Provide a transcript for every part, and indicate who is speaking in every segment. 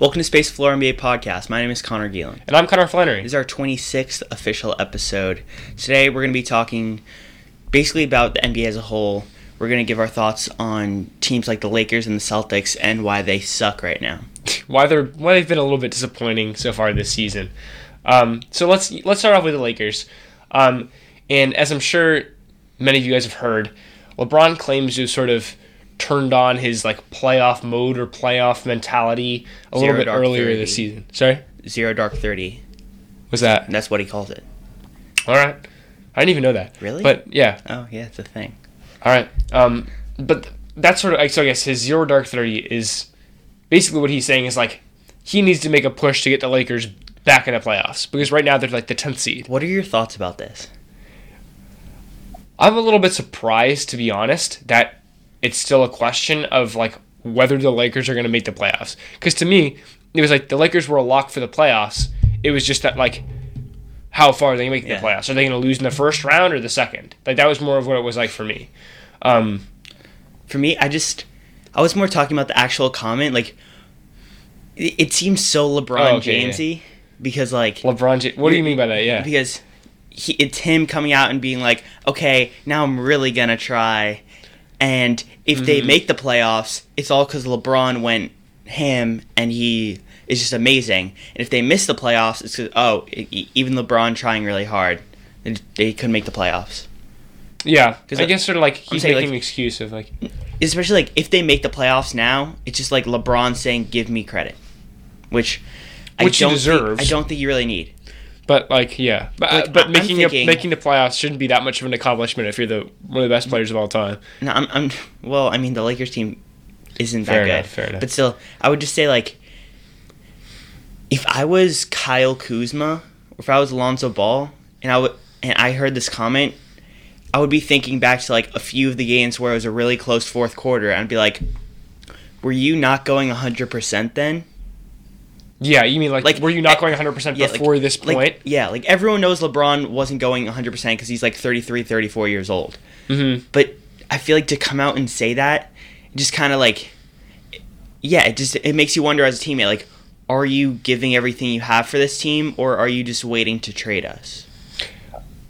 Speaker 1: Welcome to Space Floor NBA Podcast. My name is Connor Geelan.
Speaker 2: And I'm Connor Flannery.
Speaker 1: This is our 26th official episode. Today we're going to be talking basically about the NBA as a whole. We're going to give our thoughts on teams like the Lakers and the Celtics and why they suck right now.
Speaker 2: why they're why they've been a little bit disappointing so far this season. Um, so let's let's start off with the Lakers. Um, and as I'm sure many of you guys have heard, LeBron claims to sort of turned on his like playoff mode or playoff mentality a
Speaker 1: Zero
Speaker 2: little bit earlier
Speaker 1: 30.
Speaker 2: this season. Sorry,
Speaker 1: Zero Dark 30.
Speaker 2: was that?
Speaker 1: That's what he calls it.
Speaker 2: All right, I didn't even know that.
Speaker 1: Really?
Speaker 2: But yeah,
Speaker 1: Oh, yeah, it's a thing.
Speaker 2: All right. Um, but that's sort of so I guess his zero dark thirty is basically what he's saying is like he needs to make a push to get the Lakers back in the playoffs because right now they're like the tenth seed.
Speaker 1: What are your thoughts about this?
Speaker 2: I'm a little bit surprised to be honest that it's still a question of like whether the Lakers are going to make the playoffs because to me it was like the Lakers were a lock for the playoffs. It was just that like how far are they going to make
Speaker 1: Yeah.
Speaker 2: the playoffs? Are they going to lose in the first round or the second? Like that was more of what it was like for me. Um,
Speaker 1: For me, I just I was more talking about the actual comment. Like, it, it seems so LeBron
Speaker 2: Oh, okay, yeah.
Speaker 1: Jamesy because like
Speaker 2: LeBron. James, what do you mean by that? Yeah.
Speaker 1: because he, it's him coming out and being like, okay, now I'm really gonna try, and if they
Speaker 2: Mhm.
Speaker 1: make the playoffs, it's all because LeBron went ham and he is just amazing. And if they miss the playoffs, it's 'cause, oh, even LeBron trying really hard, they, they couldn't make the playoffs.
Speaker 2: Yeah,
Speaker 1: 'Cause
Speaker 2: I guess sort of like he's
Speaker 1: saying,
Speaker 2: making
Speaker 1: like-
Speaker 2: an excuse of like,
Speaker 1: Especially like if they make the playoffs now, it's just like LeBron saying, "Give me credit," which.
Speaker 2: Which
Speaker 1: I don't
Speaker 2: deserves.
Speaker 1: Think, I don't think you really need.
Speaker 2: But like yeah, but,
Speaker 1: Like,
Speaker 2: but
Speaker 1: I'm
Speaker 2: making
Speaker 1: thinking-
Speaker 2: a, making the playoffs shouldn't be that much of an accomplishment if you're the one of the best mm. players of all time.
Speaker 1: No, I'm, I'm. Well, I mean, the Lakers team isn't that
Speaker 2: Fair
Speaker 1: good.
Speaker 2: fair enough.
Speaker 1: But still, I would just say like, if I was Kyle Kuzma, or if I was Alonzo Ball, and I would, and I heard this comment, I would be thinking back to like a few of the games where it was a really close fourth quarter, and I'd be like, were you not going hundred percent then?
Speaker 2: Yeah, you mean like,
Speaker 1: Like,
Speaker 2: were you not going 100 percent
Speaker 1: yeah, like-
Speaker 2: before this point?
Speaker 1: Like, yeah, like everyone knows LeBron wasn't going 100% because he's like 33, 34 years old.
Speaker 2: mm-hmm.
Speaker 1: but I feel like to come out and say that, just kind of like, yeah, it just it makes you wonder as a teammate, like, are you giving everything you have for this team, or are you just waiting to trade us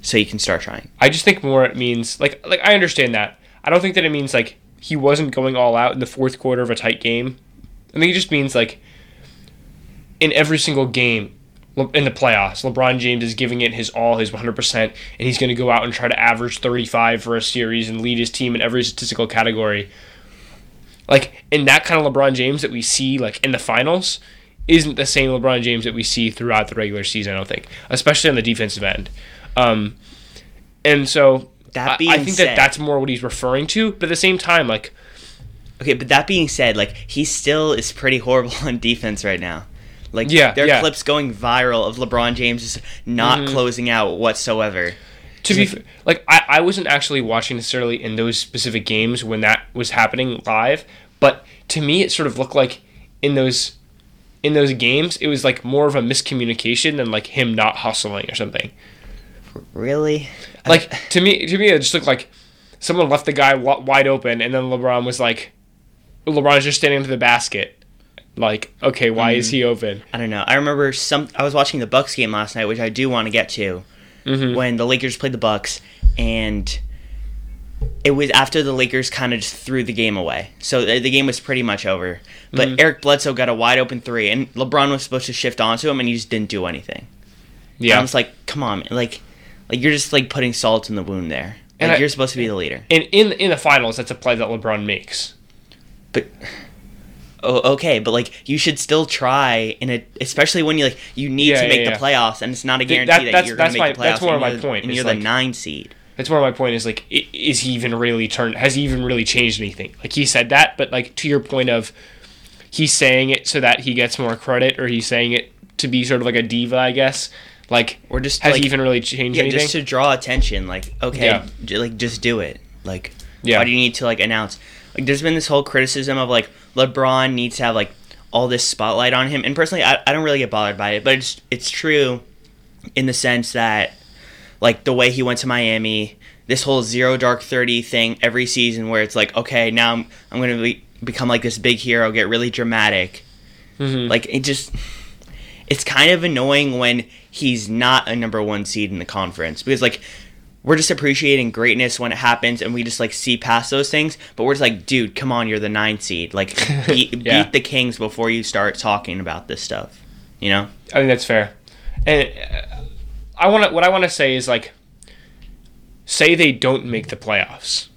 Speaker 1: so you can start trying?
Speaker 2: I just think more it means like like I understand that. I don't think that it means like he wasn't going all out in the fourth quarter of a tight game. I think it just means like in every single game in the playoffs, LeBron James is giving it his all, his 100%, and he's going to go out and try to average 35 for a series and lead his team in every statistical category. Like in that kind of LeBron James that we see like in the finals isn't the same LeBron James that we see throughout the regular season, I don't think, especially on the defensive end. Um, and so
Speaker 1: That
Speaker 2: I- I think
Speaker 1: said-
Speaker 2: that that's more what he's referring to. But at the same time, like
Speaker 1: Okay, but that being said, like he still is pretty horrible on defense right now. Like,
Speaker 2: Yeah,
Speaker 1: there are
Speaker 2: yeah.
Speaker 1: clips going viral of LeBron James just not
Speaker 2: Mhm.
Speaker 1: closing out whatsoever.
Speaker 2: to be
Speaker 1: Like-
Speaker 2: like I, I wasn't actually watching necessarily in those specific games when that was happening live, but to me it sort of looked like in those in those games it was like more of a miscommunication than like him not hustling or something.
Speaker 1: Really?
Speaker 2: Like to me to me it just looked like someone left the guy wide open and then LeBron was like LeBron's just standing to the basket. Like, okay, why is he open?
Speaker 1: I don't know. I remember some. I was watching the Bucks game last night, which I do want to get to.
Speaker 2: Mhm.
Speaker 1: When the Lakers played the Bucks, and it was after the Lakers kind of just threw the game away, so the, the game was pretty much over. But
Speaker 2: Mhm.
Speaker 1: Eric Bledsoe got a wide open three, and LeBron was supposed to shift onto him, and he just didn't do anything. And
Speaker 2: Yeah.
Speaker 1: I was like, come on, man. like, like you're just like putting salt in the wound there. Like
Speaker 2: And I-
Speaker 1: you're supposed to be the leader.
Speaker 2: And in in the finals that's a play that LeBron makes.
Speaker 1: But oh, okay, but like you should still try in a, especially when you like you need
Speaker 2: Yeah,
Speaker 1: to make
Speaker 2: yeah,
Speaker 1: the playoffs, and it's not a guarantee
Speaker 2: that-
Speaker 1: that,
Speaker 2: that's-
Speaker 1: you're going to make
Speaker 2: my-
Speaker 1: the playoffs.
Speaker 2: that's more
Speaker 1: and
Speaker 2: my point,
Speaker 1: And you're
Speaker 2: like-
Speaker 1: the nine seed.
Speaker 2: That's where my point is like, is he even really turned? Has he even really changed anything? Like he said that, but like to your point of, he's saying it so that he gets more credit, or he's saying it to be sort of like a diva, I guess. Like,
Speaker 1: Or just
Speaker 2: has
Speaker 1: like,
Speaker 2: he even really changed
Speaker 1: yeah,
Speaker 2: anything?
Speaker 1: just to draw attention. Like okay,
Speaker 2: Yeah.
Speaker 1: j- like just do it. Like
Speaker 2: Yeah.
Speaker 1: why do you need to like announce? Like there's been this whole criticism of like LeBron needs to have like all this spotlight on him, and personally, I, I don't really get bothered by it, but it's it's true in the sense that like the way he went to Miami, this whole zero dark thirty thing every season, where it's like, okay, now I'm I'm gonna be, become like this big hero, get really dramatic. Mm-hmm. Like it just it's kind of annoying when he's not a number one seed in the conference because like we're just appreciating greatness when it happens and we just like see past those things but we're just like dude come on you're the nine seed like beat,
Speaker 2: Yeah.
Speaker 1: beat the kings before you start talking about this stuff you know
Speaker 2: I think that's fair. And uh, I want to. What I want to say is like, say they don't make the playoffs.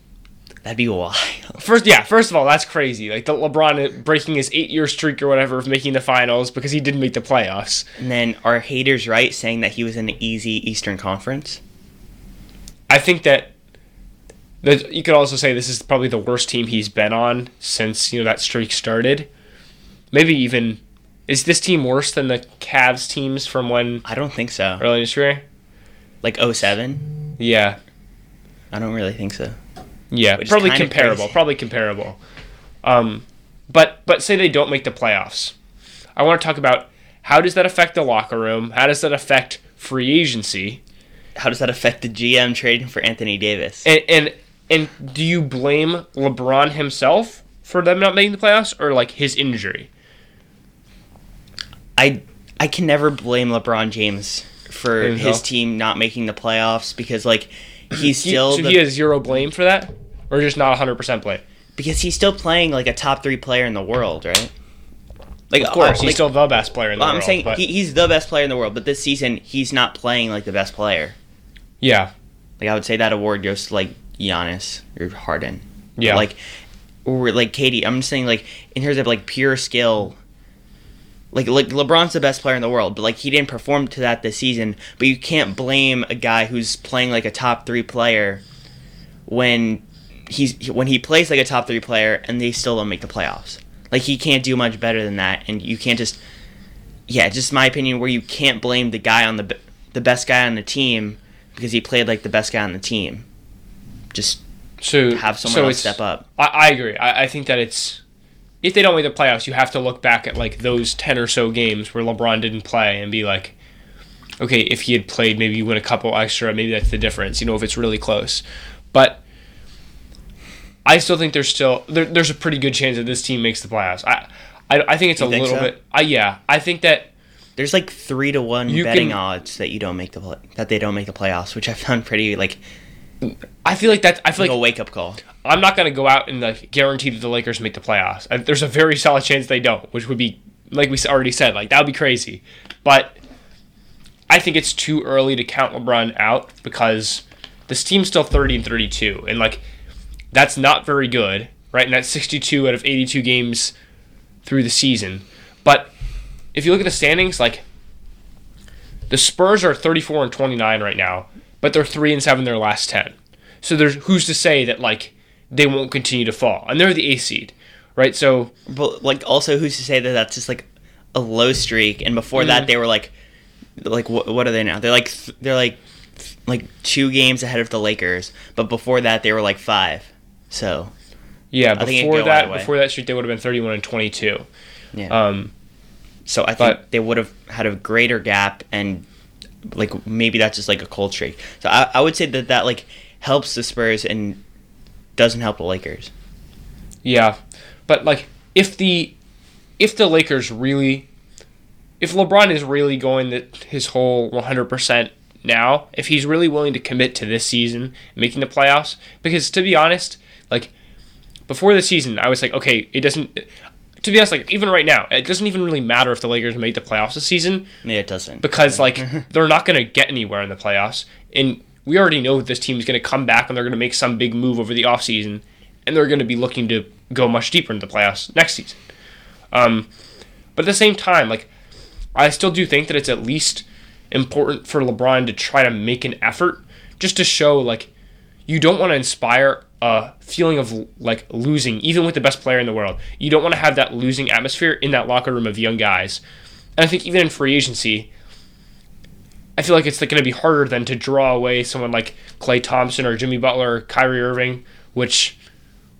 Speaker 1: that'd be wild
Speaker 2: First, yeah. First of all, that's crazy. Like the LeBron breaking his eight-year streak or whatever of making the finals because he didn't make the playoffs.
Speaker 1: and then are haters right saying that he was in the easy eastern conference
Speaker 2: I think that. You could also say this is probably the worst team he's been on since you know that streak started. Maybe even is this team worse than the Cavs teams from when
Speaker 1: i don't think so
Speaker 2: early in his career?
Speaker 1: like 07
Speaker 2: Yeah,
Speaker 1: i don't really think so
Speaker 2: Yeah,
Speaker 1: Which
Speaker 2: probably comparable. Probably comparable. Um, but but say they don't make the playoffs. I want to talk about how does that affect the locker room? How does that affect free agency?
Speaker 1: How does that affect the gm trading for anthony davis
Speaker 2: And and and do you blame LeBron himself for them not making the playoffs or like his injury?
Speaker 1: I I can never blame LeBron James for
Speaker 2: Himself?
Speaker 1: his team not making the playoffs because like he's
Speaker 2: He-
Speaker 1: still
Speaker 2: so
Speaker 1: the-
Speaker 2: he has zero blame for that, or just not hundred percent blame.
Speaker 1: because he's still playing like a top three player in the world, right? Like
Speaker 2: Of course, he's still the best player in the
Speaker 1: well,
Speaker 2: world.
Speaker 1: I'm saying he, he's the best player in the world, but this season he's not playing like the best player.
Speaker 2: Yeah,
Speaker 1: Like I would say that award goes to like Giannis or Harden. But,
Speaker 2: Yeah.
Speaker 1: like or like KD. I'm just saying like in terms of like pure skill. Like like LeBron's the best player in the world, but like he didn't perform to that this season. But you can't blame a guy who's playing like a top three player when he's when he plays like a top three player and they still don't make the playoffs. Like he can't do much better than that, and you can't just yeah, just my opinion where you can't blame the guy on the the best guy on the team because he played like the best guy on the team. Just
Speaker 2: so
Speaker 1: have someone
Speaker 2: so
Speaker 1: else step up.
Speaker 2: I, I agree. I, I think that it's if they don't make the playoffs, you have to look back at like those ten or so games where LeBron didn't play and be like, okay, if he had played, maybe you win a couple extra. Maybe that's the difference. You know, if it's really close. But I still think there's still there, there's a pretty good chance that this team makes the playoffs. I I, I think it's
Speaker 1: You
Speaker 2: a
Speaker 1: think
Speaker 2: little
Speaker 1: so?
Speaker 2: bit. I yeah. I think that
Speaker 1: There's like three to one
Speaker 2: You
Speaker 1: betting
Speaker 2: can-
Speaker 1: odds that you don't make the play- that they don't make the playoffs, which I found pretty like,
Speaker 2: I feel like that. I feel
Speaker 1: like
Speaker 2: like
Speaker 1: a wake up call.
Speaker 2: I'm not going to go out and like guarantee that the Lakers make the playoffs. I, there's a very solid chance they don't, which would be like we already said, like that would be crazy. But I think it's too early to count LeBron out because this team's still 30 and 32, and like that's not very good, right? And that's 62 out of 82 games through the season. But if you look at the standings, like the Spurs are 34 and 29 right now, but they're three and seven their last 10. So there's who's to say that like they won't continue to fall, and they're the eighth seed, right? So
Speaker 1: But like, also, who's to say that that's just like a low streak? And before
Speaker 2: Mm-hmm.
Speaker 1: that, they were like, like what, what are they now? They're like th- they're like th- like two games ahead of the Lakers. But before that, they were like five. So
Speaker 2: yeah,
Speaker 1: I think it'd
Speaker 2: before that, before that streak, they would have been 31 and 22.
Speaker 1: yeah.
Speaker 2: Um,
Speaker 1: so I think
Speaker 2: but-
Speaker 1: they would have had a greater gap and like maybe that's just like a cold streak. So I, I would say that that like helps the Spurs and doesn't help the Lakers.
Speaker 2: Yeah, but like if the if the Lakers really, if LeBron is really going that his whole 100 percent now, if he's really willing to commit to this season making the playoffs, because to be honest, like before the season, I was like, okay, it doesn't. To be honest, like even right now, it doesn't even really matter if the Lakers make the playoffs this season.
Speaker 1: Yeah, it doesn't.
Speaker 2: because like they're not going to get anywhere in the playoffs. And we already know that this team is going to come back and they're going to make some big move over the offseason. And they're going to be looking to go much deeper into the playoffs next season. Um, but at the same time like i still do think that it's at least important for lebron to try to make an effort just to show like you don't want to inspire a feeling of like losing even with the best player in the world you don't want to have that losing atmosphere in that locker room of young guys and i think even in free agency I feel like it's going to be harder than to draw away someone like Klay Thompson or Jimmy Butler or Kyrie Irving, which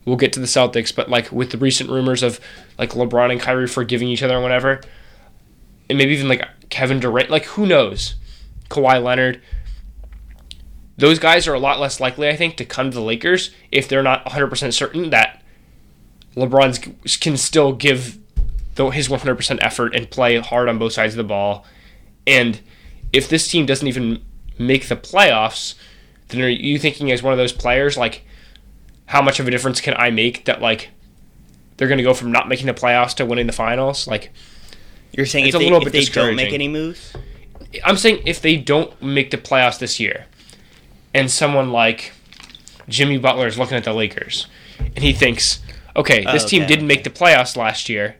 Speaker 2: we'll get to the Celtics, but like with the recent rumors of like LeBron and Kyrie forgiving each other and whatever, and maybe even like Kevin Durant, like who knows? Kawhi Leonard. Those guys are a lot less likely, I think, to come to the Lakers if they're not 100% certain that LeBron can still give his 100% effort and play hard on both sides of the ball. And if this team doesn't even make the playoffs, then are you thinking as one of those players like how much of a difference can I make that like they're going to go from not making the playoffs to winning the finals? Like
Speaker 1: You're saying
Speaker 2: It's
Speaker 1: if
Speaker 2: a
Speaker 1: they,
Speaker 2: little
Speaker 1: if
Speaker 2: bit
Speaker 1: they don't make any moves?
Speaker 2: I'm saying if they don't make the playoffs this year, and someone like Jimmy Butler is looking at the Lakers, and he thinks, okay, this
Speaker 1: Oh,
Speaker 2: team didn't make the playoffs last year,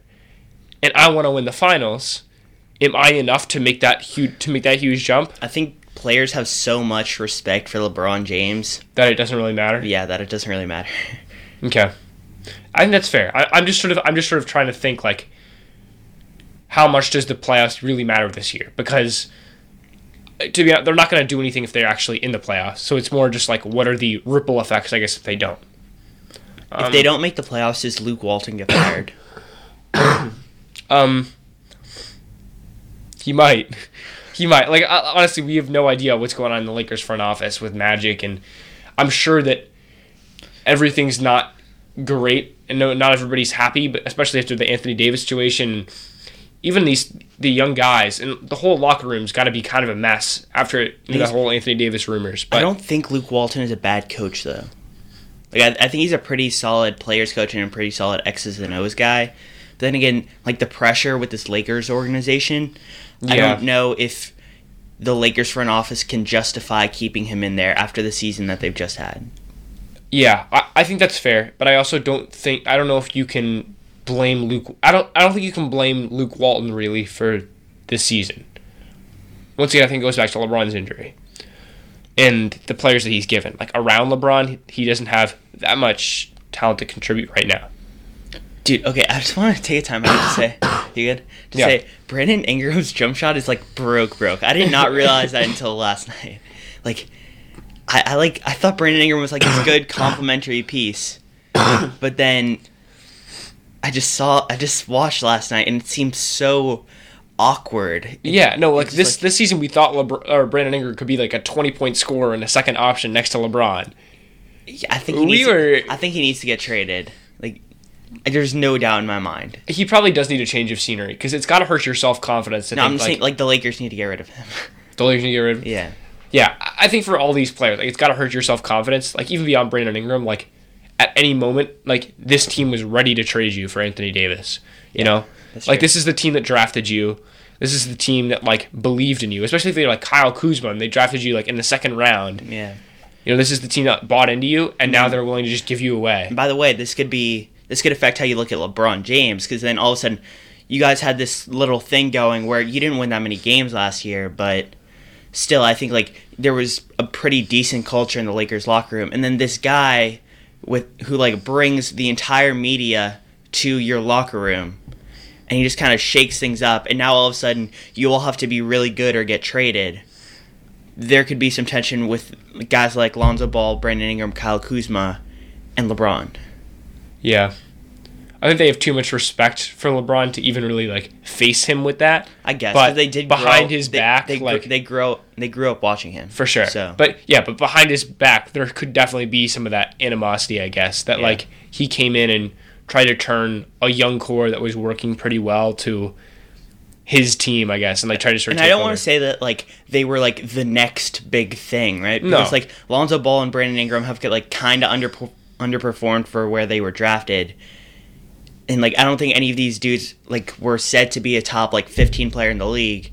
Speaker 2: and I want to win the finals. Am I enough to make that huge to make that huge jump
Speaker 1: I think players have so much respect for LeBron James.
Speaker 2: that it doesn't really matter?
Speaker 1: Yeah, that it doesn't really matter.
Speaker 2: Okay, I think that's fair. I, I'm just sort of I'm just sort of trying to think like, how much does the playoffs really matter this year? Because to be honest, they're not going to do anything if they're actually in the playoffs. So it's more just like what are the ripple effects? I guess if they don't.
Speaker 1: if they don't make the playoffs, does Luke Walton get fired?
Speaker 2: Um, he might. He might. Like honestly, we have no idea what's going on in the Lakers front office with Magic, and I'm sure that everything's not great, and no, not everybody's happy. But especially after the Anthony Davis situation, even these the young guys and the whole locker room's got to be kind of a mess after you know, the whole Anthony Davis rumors. But
Speaker 1: I don't think Luke Walton is a bad coach though. Like I, I think he's a pretty solid players coach and a pretty solid X's and O's guy. But then again, like the pressure with this Lakers organization, I don't know if the Lakers front office can justify keeping him in there after the season that they've just had.
Speaker 2: Yeah, I, I think that's fair, but I also don't think I don't know if you can blame Luke. I don't I don't think you can blame Luke Walton really for this season. Once again, I think it goes back to LeBron's injury and the players that he's given. Like around LeBron, he- doesn't have that much talent to contribute right now.
Speaker 1: Dude, okay, I just want to take a time out to say, you good? To
Speaker 2: Yeah.
Speaker 1: say, Brandon Ingram's jump shot is like broke, broke. I did not realize that until last night. Like, I, I like, I thought Brandon Ingram was like this good complementary piece, but then I just saw, I just watched last night, and it seemed so awkward.
Speaker 2: Yeah, no, like this
Speaker 1: like-
Speaker 2: this season we thought LeBron, or Brandon Ingram could be like a twenty point scorer and a second option next to LeBron.
Speaker 1: Yeah, I think he
Speaker 2: We
Speaker 1: needs.
Speaker 2: were-
Speaker 1: To, I think he needs to get traded. Like, there's no doubt in my mind.
Speaker 2: He probably does need a change of scenery because it's got to hurt your self confidence.
Speaker 1: No, I'm just saying, like the Lakers need to get rid of him.
Speaker 2: the Lakers need to get rid of him.
Speaker 1: yeah.
Speaker 2: Yeah, I I think for all these players, like it's got to hurt your self confidence. Like even beyond Brandon Ingram, like at any moment, like this team was ready to trade you for Anthony Davis. You know, like
Speaker 1: true.
Speaker 2: this is the team that drafted you. This is the team that like believed in you, especially if they're like Kyle Kuzma and they drafted you like in the second round.
Speaker 1: Yeah.
Speaker 2: You know, this is the team that bought into you, and
Speaker 1: Mm-hmm.
Speaker 2: now they're willing to just give you away.
Speaker 1: And by the way, this could be this could affect how you look at LeBron James because then all of a sudden you guys had this little thing going where you didn't win that many games last year, but still I think like there was a pretty decent culture in the Lakers locker room. And then this guy with who like brings the entire media to your locker room and he just kind of shakes things up and now all of a sudden you all have to be really good or get traded. There could be some tension with guys like Lonzo Ball, Brandon Ingram, Kyle Kuzma, and LeBron.
Speaker 2: Yeah, I think they have too much respect for LeBron to even really like face him with that.
Speaker 1: I guess,
Speaker 2: But
Speaker 1: they did
Speaker 2: behind
Speaker 1: grow-
Speaker 2: his
Speaker 1: they-
Speaker 2: back,
Speaker 1: They,
Speaker 2: like-
Speaker 1: they grow, they grew up watching him
Speaker 2: for sure.
Speaker 1: So,
Speaker 2: but yeah, but behind his back, there could definitely be some of that animosity, I guess. That
Speaker 1: Yeah.
Speaker 2: like he came in and tried to turn a young core that was working pretty well to his team, I guess, and like try to sort
Speaker 1: and
Speaker 2: of.
Speaker 1: I don't want to say that like they were like the next big thing, right?
Speaker 2: No.
Speaker 1: Because like Lonzo Ball and Brandon Ingram have like kind of under underperformed for where they were drafted, and like I don't think any of these dudes like were said to be a top like 15 player in the league,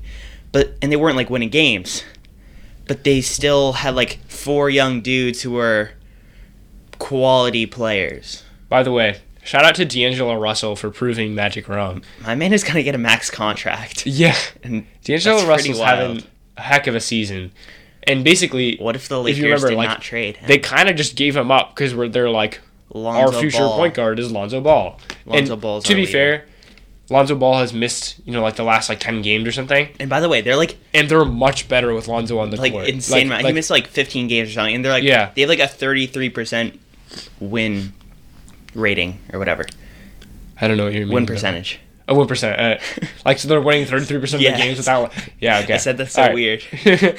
Speaker 1: but and they weren't like winning games, but they still had like four young dudes who were quality players.
Speaker 2: By the way, shout out to D'Angelo Russell for proving Magic wrong.
Speaker 1: My man is gonna get a max contract.
Speaker 2: Yeah,
Speaker 1: And
Speaker 2: D'Angelo Russell's having a heck of a season, and basically,
Speaker 1: What if the
Speaker 2: If
Speaker 1: Lakers
Speaker 2: you remember,
Speaker 1: did
Speaker 2: like,
Speaker 1: not trade him?
Speaker 2: they kind of just gave him up because they're like
Speaker 1: Lonzo
Speaker 2: our future
Speaker 1: Ball.
Speaker 2: point guard is Lonzo Ball.
Speaker 1: Lonzo
Speaker 2: and
Speaker 1: Ball's
Speaker 2: to be
Speaker 1: leader.
Speaker 2: fair, Lonzo Ball has missed you know like the last like ten games or something,
Speaker 1: And by the way, they're like
Speaker 2: and they're much better with Lonzo on the
Speaker 1: like
Speaker 2: court.
Speaker 1: insane
Speaker 2: Like-
Speaker 1: amount. he missed like 15 games or something, and they're like
Speaker 2: Yeah.
Speaker 1: they have like a 33 percent win rating or whatever
Speaker 2: I don't know what you mean.
Speaker 1: win
Speaker 2: but-
Speaker 1: percentage.
Speaker 2: A one percent. Uh, like so they're winning thirty three percent of
Speaker 1: Yes.
Speaker 2: the games without. Yeah. Okay.
Speaker 1: I said that's so
Speaker 2: All right.
Speaker 1: weird.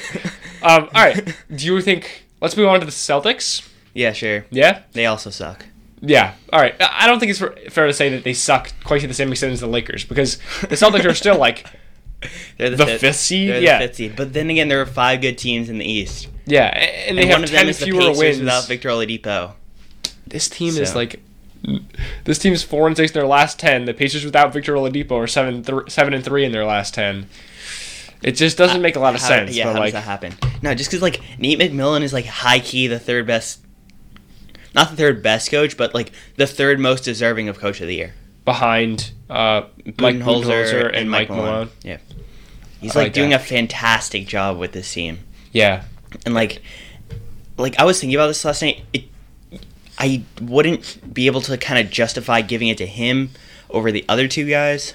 Speaker 2: um. All right. Do you think? Let's move on to the Celtics.
Speaker 1: Yeah, sure.
Speaker 2: Yeah.
Speaker 1: They also suck.
Speaker 2: Yeah. All right. I don't think it's fair- to say that they suck quite to the same extent as the Lakers because the Celtics are still like,
Speaker 1: They're
Speaker 2: The fifth seed?
Speaker 1: They're
Speaker 2: Yeah.
Speaker 1: the fifth seed. But then again, there are five good teams in the East,
Speaker 2: yeah, a- and they
Speaker 1: and
Speaker 2: have
Speaker 1: one of
Speaker 2: ten
Speaker 1: them is the
Speaker 2: fewer
Speaker 1: Pacers
Speaker 2: wins.
Speaker 1: without Victor Oladipo.
Speaker 2: this team is like, this team is four and six in their last ten. The Pacers without Victor Oladipo are seven th- seven and three in their last ten. It just doesn't make a lot of
Speaker 1: How-
Speaker 2: sense.
Speaker 1: Yeah, how
Speaker 2: like,
Speaker 1: does that happen? No, just because like Nate McMillan is like high key the third best, not the third best coach, but like the third most deserving of coach of the year.
Speaker 2: behind uh, Mike Budenholzer and, Mike Malone.
Speaker 1: Yeah, he's like,
Speaker 2: like
Speaker 1: doing
Speaker 2: that.
Speaker 1: a fantastic job with this team,
Speaker 2: Yeah,
Speaker 1: and like, like I was thinking about this last night. It, I wouldn't be able to kind of justify giving it to him over the other two guys,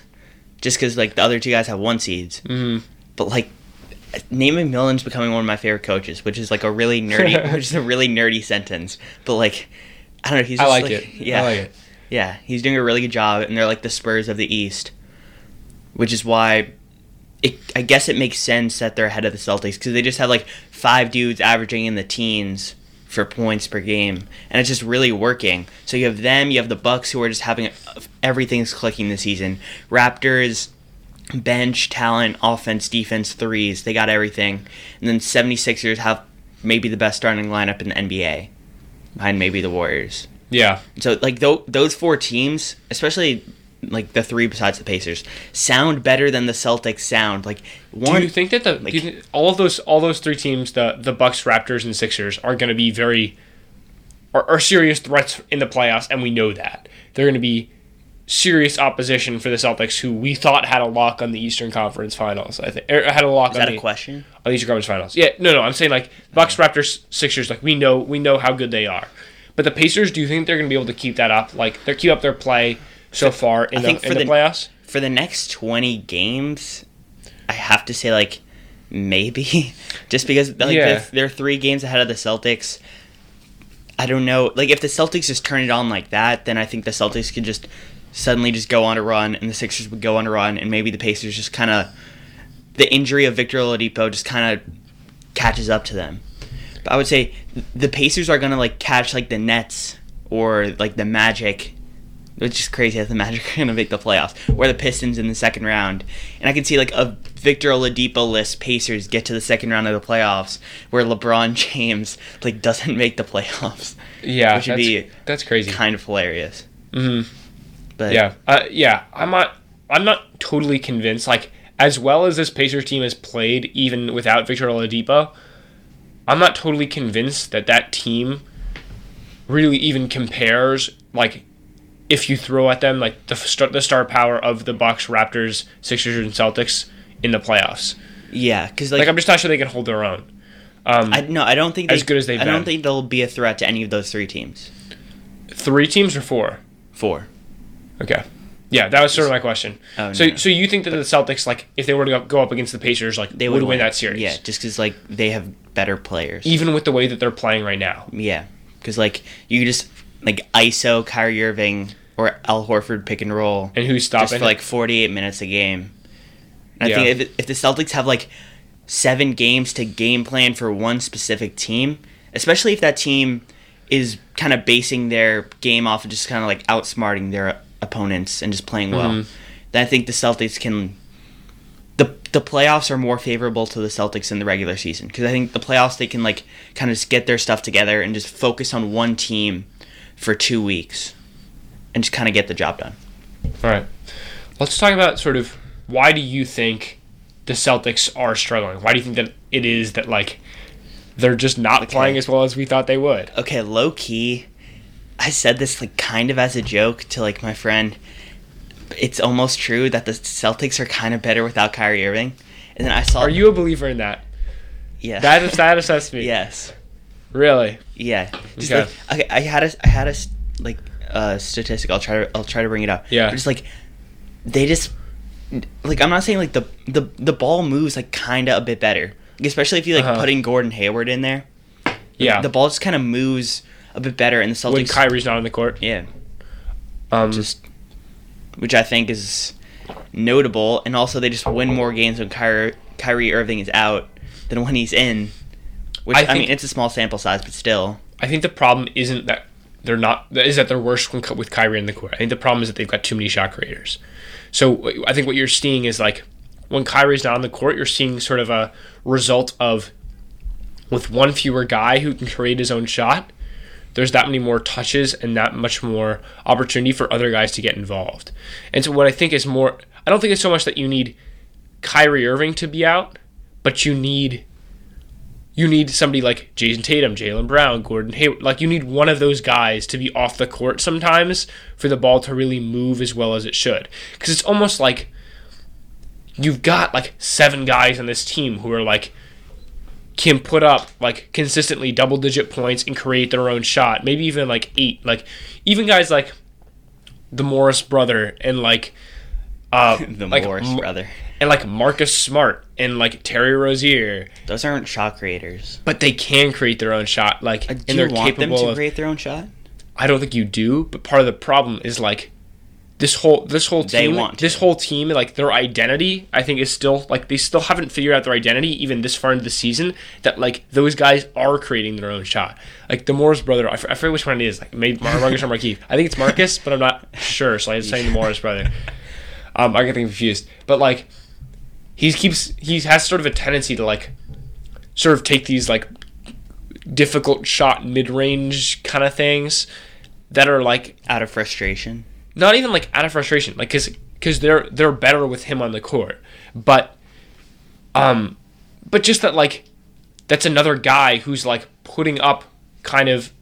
Speaker 1: just because like the other two guys have one seeds.
Speaker 2: hmm
Speaker 1: but like Nate McMillan's becoming one of my favorite coaches, which is like a really nerdy, which is a really nerdy sentence. But like, I don't know. He's
Speaker 2: I like
Speaker 1: like,
Speaker 2: it.
Speaker 1: Yeah,
Speaker 2: I like it.
Speaker 1: yeah. He's doing a really good job, and they're like the Spurs of the East, which is why. It, I guess it makes sense that they're ahead of the Celtics because they just have like five dudes averaging in the teens for points per game, and it's just really working. So you have them, you have the Bucks who are just having uh, everything's clicking this season. Raptors, bench, talent, offense, defense, threes. They got everything. And then 76ers have maybe the best starting lineup in the NBA, behind maybe the Warriors.
Speaker 2: Yeah.
Speaker 1: So like tho- those four teams, especially like the three besides the Pacers, sound better than the Celtics sound. Like
Speaker 2: Do you think that the
Speaker 1: like-
Speaker 2: you all of those all those three teams, the the Bucks, Raptors, and Sixers, are going to be very are, are serious threats in the playoffs, and we know that they're going to be serious opposition for the Celtics, who we thought had a lock on the Eastern Conference Finals. I think or had a lock
Speaker 1: is
Speaker 2: on
Speaker 1: that
Speaker 2: the,
Speaker 1: a question?
Speaker 2: on the Eastern Conference Finals. Yeah, no, no, I'm saying like Bucks, Raptors, Sixers. Like we know we know how good they are, but the Pacers. Do you think they're going to be able to keep that up? Like they keep up their play so far in
Speaker 1: I
Speaker 2: the in the,
Speaker 1: the-
Speaker 2: playoffs.
Speaker 1: For the next 20 games, I have to say like maybe just because like
Speaker 2: Yeah.
Speaker 1: they're, they're three games ahead of the Celtics. I don't know. Like if the Celtics just turn it on like that, then I think the Celtics could just suddenly just go on a run, and the Sixers would go on a run, and maybe the Pacers just kind of the injury of Victor Oladipo just kind of catches up to them. But I would say the Pacers are gonna like catch like the Nets or like the Magic, which is crazy that the Magic are gonna make the playoffs, or the Pistons in the second round. And I can see like a Victor Oladipo list Pacers get to the second round of the playoffs where LeBron James like doesn't make the playoffs.
Speaker 2: Yeah,
Speaker 1: which would
Speaker 2: that's,
Speaker 1: be
Speaker 2: that's crazy.
Speaker 1: kind of hilarious.
Speaker 2: hmm
Speaker 1: But
Speaker 2: Yeah, uh, yeah. I'm not. I'm not totally convinced. Like as well as this Pacers team has played, even without Victor Oladipo, I'm not totally convinced that that team really even compares. Like if you throw at them like the star, the star power of the Bucks, Raptors, Sixers, and Celtics in the playoffs.
Speaker 1: yeah, because
Speaker 2: Like,
Speaker 1: like,
Speaker 2: I'm just not sure they can hold their own. Um,
Speaker 1: I no, I don't think
Speaker 2: As
Speaker 1: they,
Speaker 2: good as they've
Speaker 1: I don't think they'll be a threat to any of those three teams.
Speaker 2: three teams or four?
Speaker 1: Four.
Speaker 2: Okay. Yeah, that was sort of my question.
Speaker 1: Oh,
Speaker 2: so,
Speaker 1: no.
Speaker 2: so you think that the Celtics, like, if they were to go- go up against the Pacers, like,
Speaker 1: They
Speaker 2: would,
Speaker 1: would
Speaker 2: win that series?
Speaker 1: Yeah, just because like they have better players.
Speaker 2: even with the way that they're playing right now.
Speaker 1: Yeah, because like you just like ISO Kyrie Irving or Al Horford pick and roll
Speaker 2: And who's
Speaker 1: just
Speaker 2: stopping?
Speaker 1: for like 48 minutes a game. And I
Speaker 2: Yeah.
Speaker 1: think if, if the Celtics have like seven games to game plan for one specific team, especially if that team is kind of basing their game off of just kind of like outsmarting their opponents and just playing well,
Speaker 2: Mhm.
Speaker 1: then I think the Celtics can. The, the playoffs are more favorable to the Celtics than the regular season because I think the playoffs they can like kind of just get their stuff together and just focus on one team for two weeks and just kind of get the job done.
Speaker 2: All right. Let's talk about sort of why do you think the Celtics are struggling? Why do you think that it is that, like, they're just not
Speaker 1: Okay.
Speaker 2: playing as well as we thought they would?
Speaker 1: Okay, low key, I said this like kind of as a joke to like my friend. It's almost true that the Celtics are kind of better without Kyrie Irving. And then I saw.
Speaker 2: Are you a believer in that?
Speaker 1: Yeah.
Speaker 2: That is that upsets me.
Speaker 1: yes.
Speaker 2: Really?
Speaker 1: Yeah. Just
Speaker 2: Okay.
Speaker 1: like okay, I had a I had a like uh statistic. I'll try to I'll try to bring it up.
Speaker 2: Yeah.
Speaker 1: But Just like they just like I'm not saying like the the the ball moves like kind of a bit better. Like, especially if you like
Speaker 2: Uh-huh.
Speaker 1: putting Gordon Hayward in there.
Speaker 2: Yeah.
Speaker 1: The ball just kind of moves a bit better, and the Celtics.
Speaker 2: when Kyrie's not on the court.
Speaker 1: yeah.
Speaker 2: Um,
Speaker 1: just which I think is notable, and also they just win more games when Kyrie, Kyrie Irving is out than when he's in. Which
Speaker 2: I
Speaker 1: I, mean, it's a small sample size, but still.
Speaker 2: I think the problem isn't that they're not is that they're worse when, with Kyrie in the court. I think the problem is that they've got too many shot creators. So I think what you're seeing is like when Kyrie's not on the court, you're seeing sort of a result of with one fewer guy who can create his own shot. There's that many more touches and that much more opportunity for other guys to get involved. And so what I think is more, I don't think it's so much that you need Kyrie Irving to be out, but you need you need somebody like Jayson Tatum, Jaylen Brown, Gordon Hayward. Like you need one of those guys to be off the court sometimes for the ball to really move as well as it should. Because it's almost like you've got like seven guys on this team who are like can put up like consistently double digit points and create their own shot. Maybe even like eight. Like even guys like the Morris brother and like uh
Speaker 1: the
Speaker 2: like,
Speaker 1: Morris brother.
Speaker 2: and like Marcus Smart and like Terry Rozier.
Speaker 1: Those aren't shot creators.
Speaker 2: But they can create their own shot. Like
Speaker 1: Uh, do
Speaker 2: and they're
Speaker 1: you want them
Speaker 2: capable
Speaker 1: to
Speaker 2: of
Speaker 1: create their own shot?
Speaker 2: I don't think you do, but part of the problem is like this whole this whole team this whole team like their identity I think is still like they still haven't figured out their identity even this far into the season that like those guys are creating their own shot. Like the Morris brother I, f- I forget which one it is like maybe Marcus or Markieff I think it's Marcus but I'm not sure so I'm saying the Morris brother. Um I get confused. But like he keeps he has sort of a tendency to like sort of take these like difficult shot mid-range kind of things that are like
Speaker 1: Out of frustration.
Speaker 2: Not even like out of frustration, like because because they're they're better with him on the court, but um, but just that like that's another guy who's like putting up kind of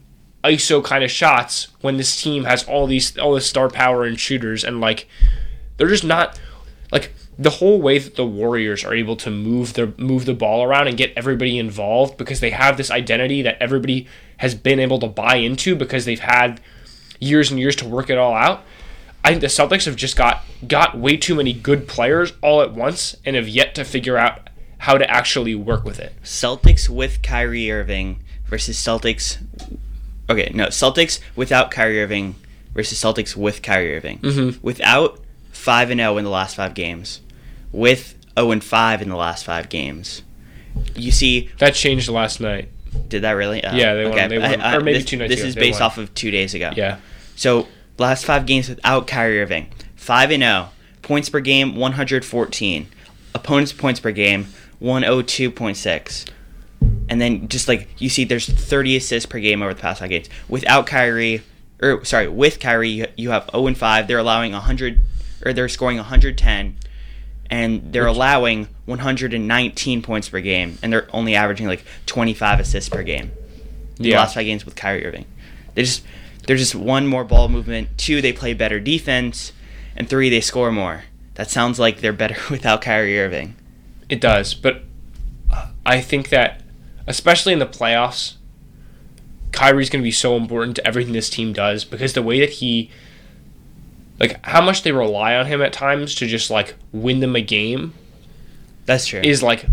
Speaker 2: ISO kind of shots when this team has all these all this star power and shooters and like they're just not like the whole way that the Warriors are able to move their move the ball around and get everybody involved because they have this identity that everybody has been able to buy into because they've had years and years to work it all out. I think the Celtics have just got got way too many good players all at once and have yet to figure out how to actually work with it.
Speaker 1: Celtics with Kyrie Irving versus Celtics. Okay, no, Celtics without Kyrie Irving versus Celtics with Kyrie Irving.
Speaker 2: Mhm.
Speaker 1: Without five and zero in the last five games, with zero and five in the last five games. You see,
Speaker 2: That changed last night.
Speaker 1: did that really? Oh,
Speaker 2: Yeah, they won- they won- or maybe
Speaker 1: this,
Speaker 2: two nights
Speaker 1: This
Speaker 2: ago,
Speaker 1: is
Speaker 2: they
Speaker 1: based
Speaker 2: won.
Speaker 1: off of two days ago.
Speaker 2: Yeah.
Speaker 1: So last five games without Kyrie Irving, five and zero. Points per game, one hundred fourteen. Opponents' points per game, one hundred two point six. And then just like you see, there's thirty assists per game over the past five games. Without Kyrie, or sorry, with Kyrie, you, you have zero and five. They're allowing hundred, or they're scoring one hundred ten, and they're allowing one hundred and nineteen points per game, and they're only averaging like twenty five assists per game the
Speaker 2: Yeah.
Speaker 1: last five games with Kyrie Irving. They just they're just one more ball movement. Two, they play better defense, and three, they score more. That sounds like they're better without Kyrie Irving.
Speaker 2: It does, but uh, I think that especially in the playoffs, Kyrie's going to be so important to everything this team does because the way that he like how much they rely on him at times to just like win them a game
Speaker 1: That's true.
Speaker 2: is like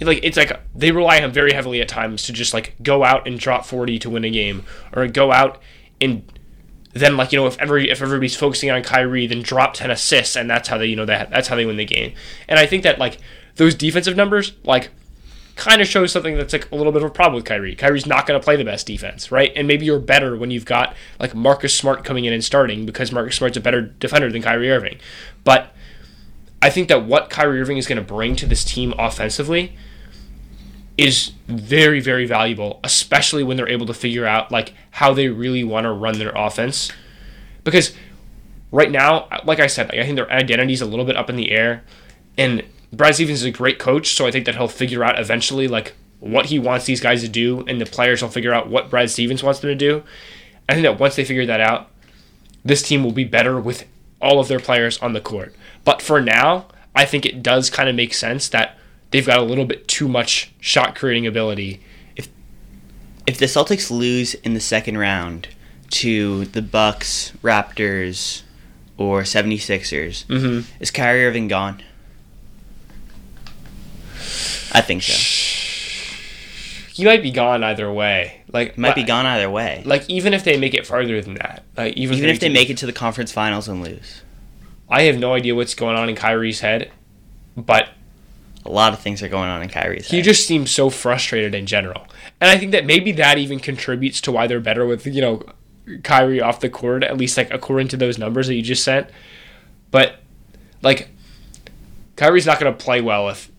Speaker 2: like it's like they rely on him very heavily at times to just like go out and drop 40 to win a game or go out and then like you know if every if everybody's focusing on Kyrie then drop 10 assists and that's how they you know that that's how they win the game. And I think that like those defensive numbers like kind of shows something that's like a little bit of a problem with Kyrie. Kyrie's not going to play the best defense, right? And maybe you're better when you've got like Marcus Smart coming in and starting because Marcus Smart's a better defender than Kyrie Irving. But I think that what Kyrie Irving is going to bring to this team offensively is very very valuable, especially when they're able to figure out like how they really want to run their offense. Because right now, like I said, I think their identity is a little bit up in the air, and Brad Stevens is a great coach, so I think that he'll figure out eventually like what he wants these guys to do, and the players will figure out what Brad Stevens wants them to do. I think that once they figure that out, this team will be better with all of their players on the court. But for now, I think it does kind of make sense that they've got a little bit too much shot creating ability.
Speaker 1: if if the Celtics lose in the second round to the Bucks, Raptors, or 76ers,
Speaker 2: Mm-hmm.
Speaker 1: is Kyrie Irving gone? I think so.
Speaker 2: He might be gone either way. Like
Speaker 1: might be gone either way.
Speaker 2: Like even if they make it farther than that, like even,
Speaker 1: Even if they
Speaker 2: to-
Speaker 1: make it to the conference finals and lose.
Speaker 2: I have no idea what's going on in Kyrie's head, but
Speaker 1: A lot of things are going on in Kyrie's
Speaker 2: he
Speaker 1: head.
Speaker 2: just seems so frustrated in general. And I think that maybe that even contributes to why they're better with, you know, Kyrie off the court, at least like according to those numbers that you just sent. But like, Kyrie's not going to play well if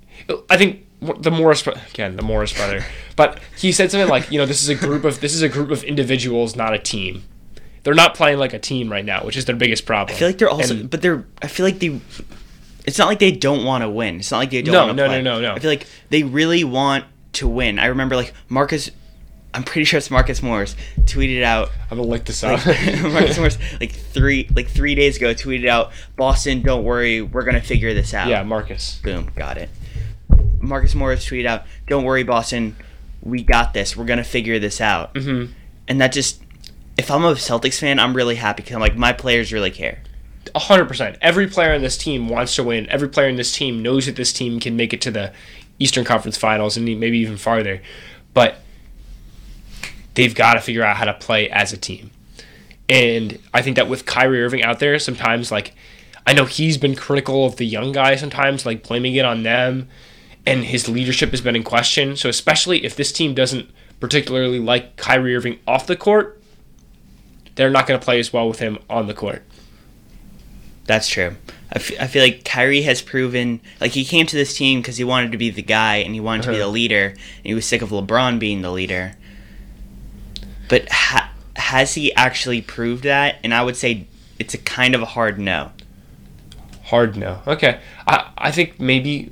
Speaker 2: I think the Morris again the Morris brother, but he said something like, you know, this is a group of this is a group of individuals, not a team. They're not playing like a team right now, which is their biggest problem.
Speaker 1: I feel like they're also,
Speaker 2: And-
Speaker 1: but they're. I feel like they. It's not like they don't want to win. It's not like they don't
Speaker 2: No,
Speaker 1: want to
Speaker 2: no,
Speaker 1: play.
Speaker 2: no, no, no.
Speaker 1: I feel like they really want to win. I remember like Marcus. I'm pretty sure it's Marcus Morris tweeted out
Speaker 2: I'm gonna lick this
Speaker 1: like,
Speaker 2: up.
Speaker 1: Marcus Morris like three like three days ago tweeted out Boston. Don't worry, we're gonna figure this out.
Speaker 2: yeah, Marcus.
Speaker 1: Boom, got it. Marcus Morris tweeted out, "Don't worry, Boston, we got this. We're gonna figure this out."
Speaker 2: hmm
Speaker 1: And that just, if I'm a Celtics fan, I'm really happy because I'm like my players really care.
Speaker 2: Hundred percent. Every player in this team wants to win. Every player in this team knows that this team can make it to the Eastern Conference Finals and maybe even farther. But they've got to figure out how to play as a team. And I think that with Kyrie Irving out there, sometimes like I know he's been critical of the young guys sometimes, like blaming it on them, and his leadership has been in question. So especially if this team doesn't particularly like Kyrie Irving off the court, they're not going to play as well with him on the court.
Speaker 1: That's true. I, f- I feel like Kyrie has proven like he came to this team because he wanted to be the guy and he wanted to be
Speaker 2: Uh-huh.
Speaker 1: the leader and he was sick of LeBron being the leader. But ha- has he actually proved that? And I would say it's a kind of a hard no.
Speaker 2: Hard no. Okay. I, I think maybe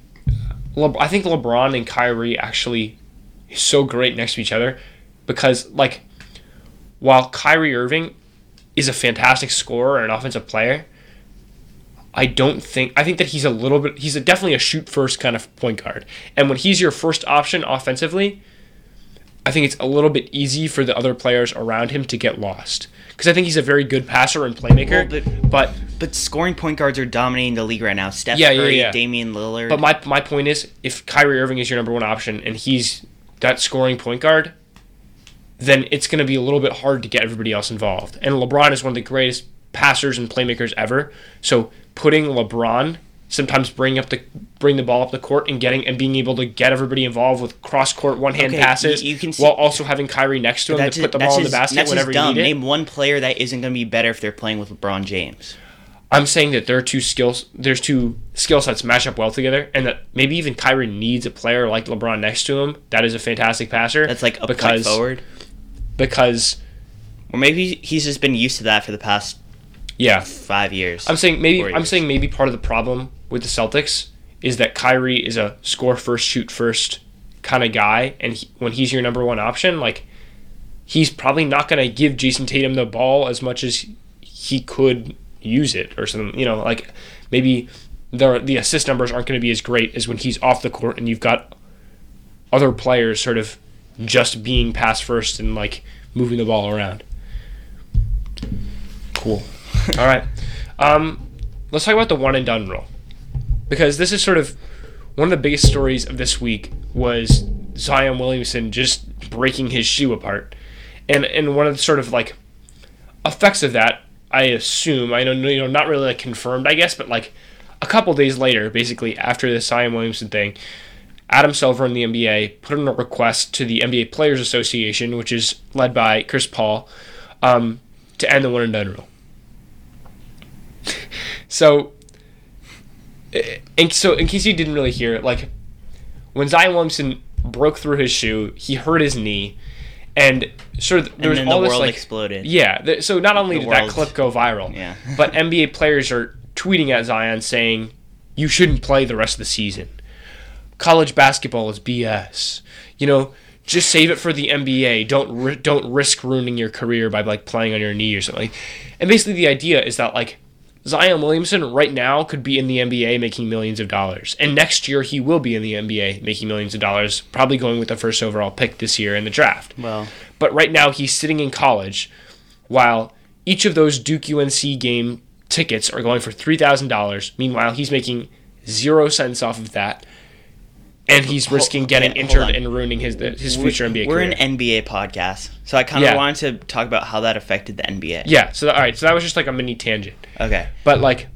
Speaker 2: Le- I think LeBron and Kyrie actually is so great next to each other because like while Kyrie Irving is a fantastic scorer and an offensive player, I don't think I think that he's a little bit he's a, definitely a shoot first kind of point guard. And when he's your first option offensively, I think it's a little bit easy for the other players around him to get lost. Because I think he's a very good passer and playmaker,
Speaker 1: Well, but-
Speaker 2: but
Speaker 1: But scoring point guards are dominating the league right now. Steph
Speaker 2: Yeah, yeah,
Speaker 1: Curry,
Speaker 2: yeah.
Speaker 1: Damian Lillard.
Speaker 2: But my my point is, if Kyrie Irving is your number one option and he's that scoring point guard, then it's going to be a little bit hard to get everybody else involved. And LeBron is one of the greatest passers and playmakers ever. So putting LeBron sometimes bring up the bring the ball up the court and getting and being able to get everybody involved with cross court one hand
Speaker 1: Okay,
Speaker 2: passes
Speaker 1: you- you can see-
Speaker 2: while also having Kyrie next to him to put the ball in the basket
Speaker 1: that's
Speaker 2: whenever
Speaker 1: dumb.
Speaker 2: you need it.
Speaker 1: Name one player that isn't going to be better if they're playing with LeBron James.
Speaker 2: I'm saying that there are two skills. There's two skill sets match up well together, and that maybe even Kyrie needs a player like LeBron next to him. That is a fantastic passer.
Speaker 1: That's like a
Speaker 2: because
Speaker 1: forward.
Speaker 2: because
Speaker 1: Or maybe he's just been used to that for the past
Speaker 2: yeah,
Speaker 1: five years.
Speaker 2: I'm saying maybe I'm saying maybe part of the problem with the Celtics is that Kyrie is a score first, shoot first kind of guy, and he, when he's your number one option, like he's probably not going to give Jayson Tatum the ball as much as he could use it or something. You know, like maybe the the assist numbers aren't going to be as great as when he's off the court and you've got other players sort of just being pass first and like moving the ball around. Cool. All right. Um, let's talk about the one and done rule because this is sort of one of the biggest stories of this week was Zion Williamson just breaking his shoe apart, and and one of the sort of like effects of that, I assume, I don't know, you know, not really like confirmed, I guess, but like a couple days later, basically after the Zion Williamson thing, Adam Silver in the NBA put in a request to the NBA Players Association, which is led by Chris Paul, um, to end the one and done rule. So, eh, and so in case you didn't really hear it, like when Zion Williamson broke through his shoe, he hurt his knee, and sort of there was all
Speaker 1: the
Speaker 2: this
Speaker 1: world
Speaker 2: like
Speaker 1: exploded.
Speaker 2: yeah. th- So not only
Speaker 1: The
Speaker 2: did that clip go viral,
Speaker 1: Yeah.
Speaker 2: but NBA players are tweeting at Zion saying, "You shouldn't play the rest of the season. College basketball is BS. You know, just save it for the NBA. Don't ri- don't risk ruining your career by like playing on your knee or something." And basically, the idea is that like Zion Williamson right now could be in the NBA making millions of dollars, and next year he will be in the NBA making millions of dollars, probably going with the first overall pick this year in the draft.
Speaker 1: Well,
Speaker 2: But right now he's sitting in college while each of those Duke UNC game tickets are going for $3,000. Meanwhile, he's making zero cents off of that. And he's risking getting
Speaker 1: yeah,
Speaker 2: injured and ruining his his
Speaker 1: we-
Speaker 2: future NBA
Speaker 1: we're
Speaker 2: career.
Speaker 1: an NBA podcast, so I kind of
Speaker 2: Yeah.
Speaker 1: wanted to talk about how that affected the NBA.
Speaker 2: yeah, so all right, so that was just like a mini tangent.
Speaker 1: Okay.
Speaker 2: But like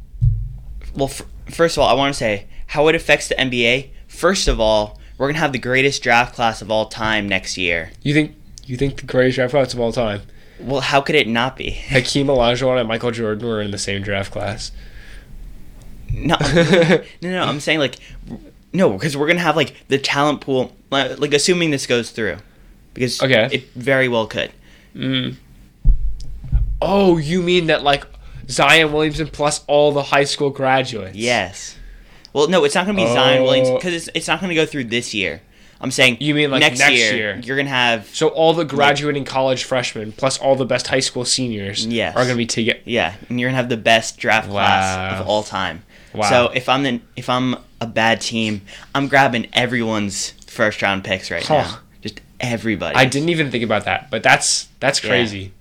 Speaker 1: Well, f- first of all, I want to say how it affects the NBA. First of all, we're gonna have the greatest draft class of all time next year.
Speaker 2: you think you think the greatest draft class of all time.
Speaker 1: Well, how could it not be?
Speaker 2: Hakeem Olajuwon and Michael Jordan were in the same draft class.
Speaker 1: No, no, no. I'm saying like, no, because we're gonna have like the talent pool. Like, like, assuming this goes through, because
Speaker 2: Okay.
Speaker 1: it very well could.
Speaker 2: Mm. Oh, you mean that like Zion Williamson plus all the high school graduates?
Speaker 1: Yes. Well, no, it's not gonna be Zion Williams
Speaker 2: Oh.
Speaker 1: because it's it's not gonna go through this year. I'm saying
Speaker 2: You mean, like,
Speaker 1: next,
Speaker 2: next
Speaker 1: year,
Speaker 2: year?
Speaker 1: you're gonna have
Speaker 2: So all the graduating college freshmen plus all the best high school seniors
Speaker 1: Yes.
Speaker 2: are going to be together.
Speaker 1: yeah, and you're gonna have the best draft class of all time.
Speaker 2: Wow.
Speaker 1: So if I'm the if I'm a bad team, I'm grabbing everyone's first round picks right
Speaker 2: Huh.
Speaker 1: now. Just everybody.
Speaker 2: I didn't even think about that, but that's that's
Speaker 1: Yeah.
Speaker 2: crazy.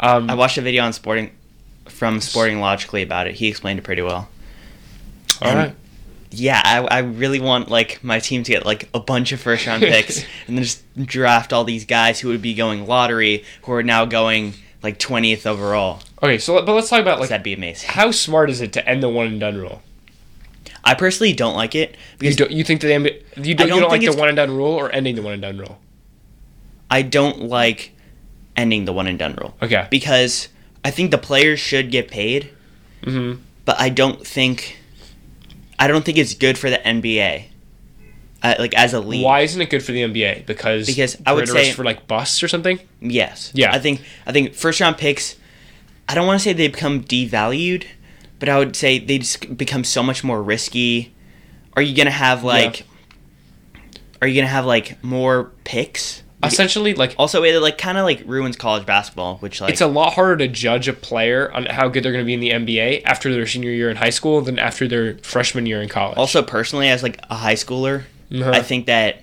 Speaker 2: Um,
Speaker 1: I watched a video on Sporting from Sporting Logically about it. He explained it pretty well.
Speaker 2: all
Speaker 1: and-
Speaker 2: right.
Speaker 1: Yeah, I, I really want like my team to get like a bunch of first round picks and then just draft all these guys who would be going lottery who are now going like twentieth overall.
Speaker 2: Okay, so but let's talk about like
Speaker 1: That'd be amazing.
Speaker 2: how smart is it to end the one and done rule?
Speaker 1: I personally don't like it
Speaker 2: You
Speaker 1: because
Speaker 2: don't you think the you don't,
Speaker 1: don't
Speaker 2: you don't like the one and done rule or ending the one and done rule?
Speaker 1: I don't like ending the one and done rule
Speaker 2: Okay.
Speaker 1: because I think the players should get paid,
Speaker 2: Mm-hmm.
Speaker 1: but I don't think I don't think it's good for the NBA. Uh, like as a league.
Speaker 2: Why isn't it good for the NBA? Because
Speaker 1: Because I would
Speaker 2: we're at risk
Speaker 1: say-
Speaker 2: for like busts or something.
Speaker 1: Yes.
Speaker 2: Yeah.
Speaker 1: I think I think first round picks. I don't want to say they become devalued, but I would say they just become so much more risky. Are you gonna have like? Are you gonna have like more picks?
Speaker 2: Essentially, like
Speaker 1: Also, it like kind of like ruins college basketball, which like
Speaker 2: it's a lot harder to judge a player on how good they're going to be in the NBA after their senior year in high school than after their freshman year in college.
Speaker 1: also personally as like a high schooler,
Speaker 2: Uh-huh.
Speaker 1: I think that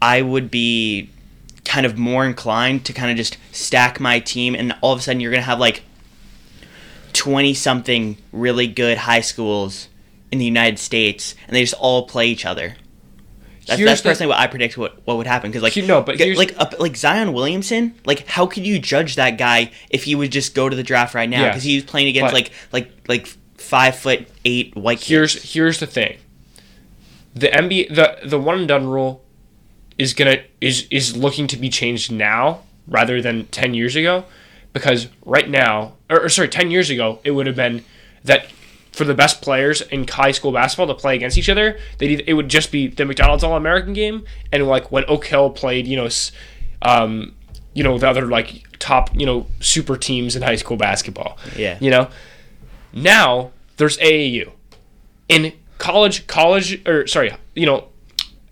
Speaker 1: I would be kind of more inclined to kind of just stack my team, and all of a sudden you're gonna have like twenty something really good high schools in the United States, and they just all play each other. That's,
Speaker 2: Here's
Speaker 1: that's
Speaker 2: the-
Speaker 1: personally what I predict what, what would happen because like
Speaker 2: You know, but
Speaker 1: like uh, like Zion Williamson like how could you judge that guy if he would just go to the draft right now
Speaker 2: Yeah.
Speaker 1: because he was playing against like like like five foot eight white kids.
Speaker 2: here's here's the thing. The NBA the the one and done rule is gonna is is looking to be changed now rather than ten years ago, because right now or, or sorry ten years ago it would have been that for the best players in high school basketball to play against each other, they it would just be the McDonald's All American game and like when Oak Hill played, you know, um, you know the other like top you know super teams in high school basketball.
Speaker 1: Yeah.
Speaker 2: you know. Now there's AAU in college college or sorry you know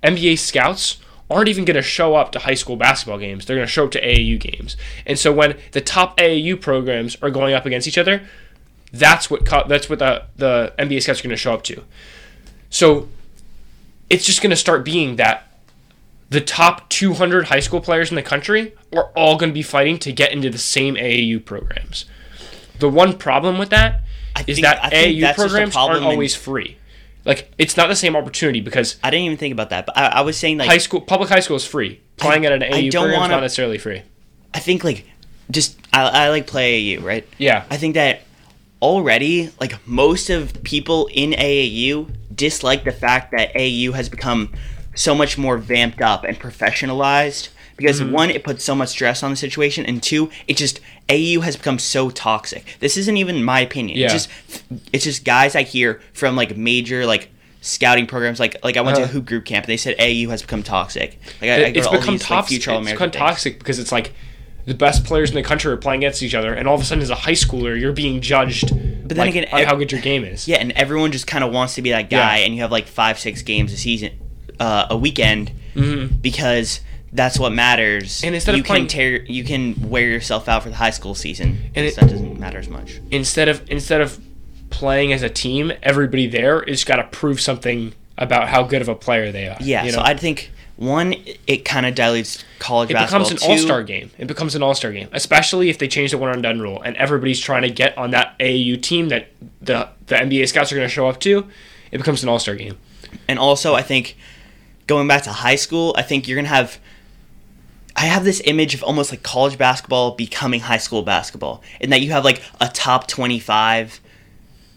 Speaker 2: nba scouts aren't even going to show up to high school basketball games. They're going to show up to aau games. And so when the top aau programs are going up against each other that's what co- that's what the, the nba scouts are going to show up to. So it's just going to start being that the top 200 high school players in the country are all going to be fighting to get into the same aau programs. The one problem with that
Speaker 1: I
Speaker 2: is
Speaker 1: think-
Speaker 2: that
Speaker 1: I
Speaker 2: AAU
Speaker 1: that's just a
Speaker 2: programs aren't
Speaker 1: in-
Speaker 2: always free. Like it's not the same opportunity because
Speaker 1: I didn't even think about that, but I, I was saying like
Speaker 2: high school public high school is free. Playing at an
Speaker 1: I
Speaker 2: AAU
Speaker 1: don't
Speaker 2: program is not necessarily free.
Speaker 1: I think like just I, I like play AAU, right?
Speaker 2: Yeah.
Speaker 1: I think that already like most of people in AAU dislike the fact that AAU has become so much more vamped up and professionalized because
Speaker 2: Mm-hmm.
Speaker 1: one it puts so much stress on the situation and two it just AU has become so toxic. This isn't even my opinion.
Speaker 2: Yeah.
Speaker 1: It's just it's just guys I hear from like major like scouting programs like like I went to
Speaker 2: Uh.
Speaker 1: a hoop group camp and they said AU has become toxic. Like I,
Speaker 2: it's
Speaker 1: to all
Speaker 2: become
Speaker 1: these, like,
Speaker 2: toxic.
Speaker 1: future
Speaker 2: it's become
Speaker 1: things.
Speaker 2: toxic because it's like the best players in the country are playing against each other, and all of a sudden, as a high schooler, you're being judged.
Speaker 1: But then
Speaker 2: like,
Speaker 1: again, ev-
Speaker 2: how good your game is.
Speaker 1: Yeah, and everyone just kind of wants to be that guy,
Speaker 2: Yeah.
Speaker 1: and you have like five, six games a season, uh, a weekend,
Speaker 2: Mhm.
Speaker 1: because that's what matters.
Speaker 2: And instead of
Speaker 1: you
Speaker 2: playing-
Speaker 1: can tear, you can wear yourself out for the high school season,
Speaker 2: And it-
Speaker 1: that doesn't matter as much.
Speaker 2: Instead of instead of playing as a team, everybody there is got to prove something about how good of a player they are.
Speaker 1: Yeah,
Speaker 2: you
Speaker 1: so? I think one, it kind of dilutes college basketball.
Speaker 2: it becomes an all-star game. It becomes an all-star game, especially if they change the one and done rule and everybody's trying to get on that AAU team that the the NBA scouts are going to show up to. It becomes an all-star game.
Speaker 1: And also, I think going back to high school, I think you're gonna have. I have this image of almost like college basketball becoming high school basketball, in that you have like a top twenty-five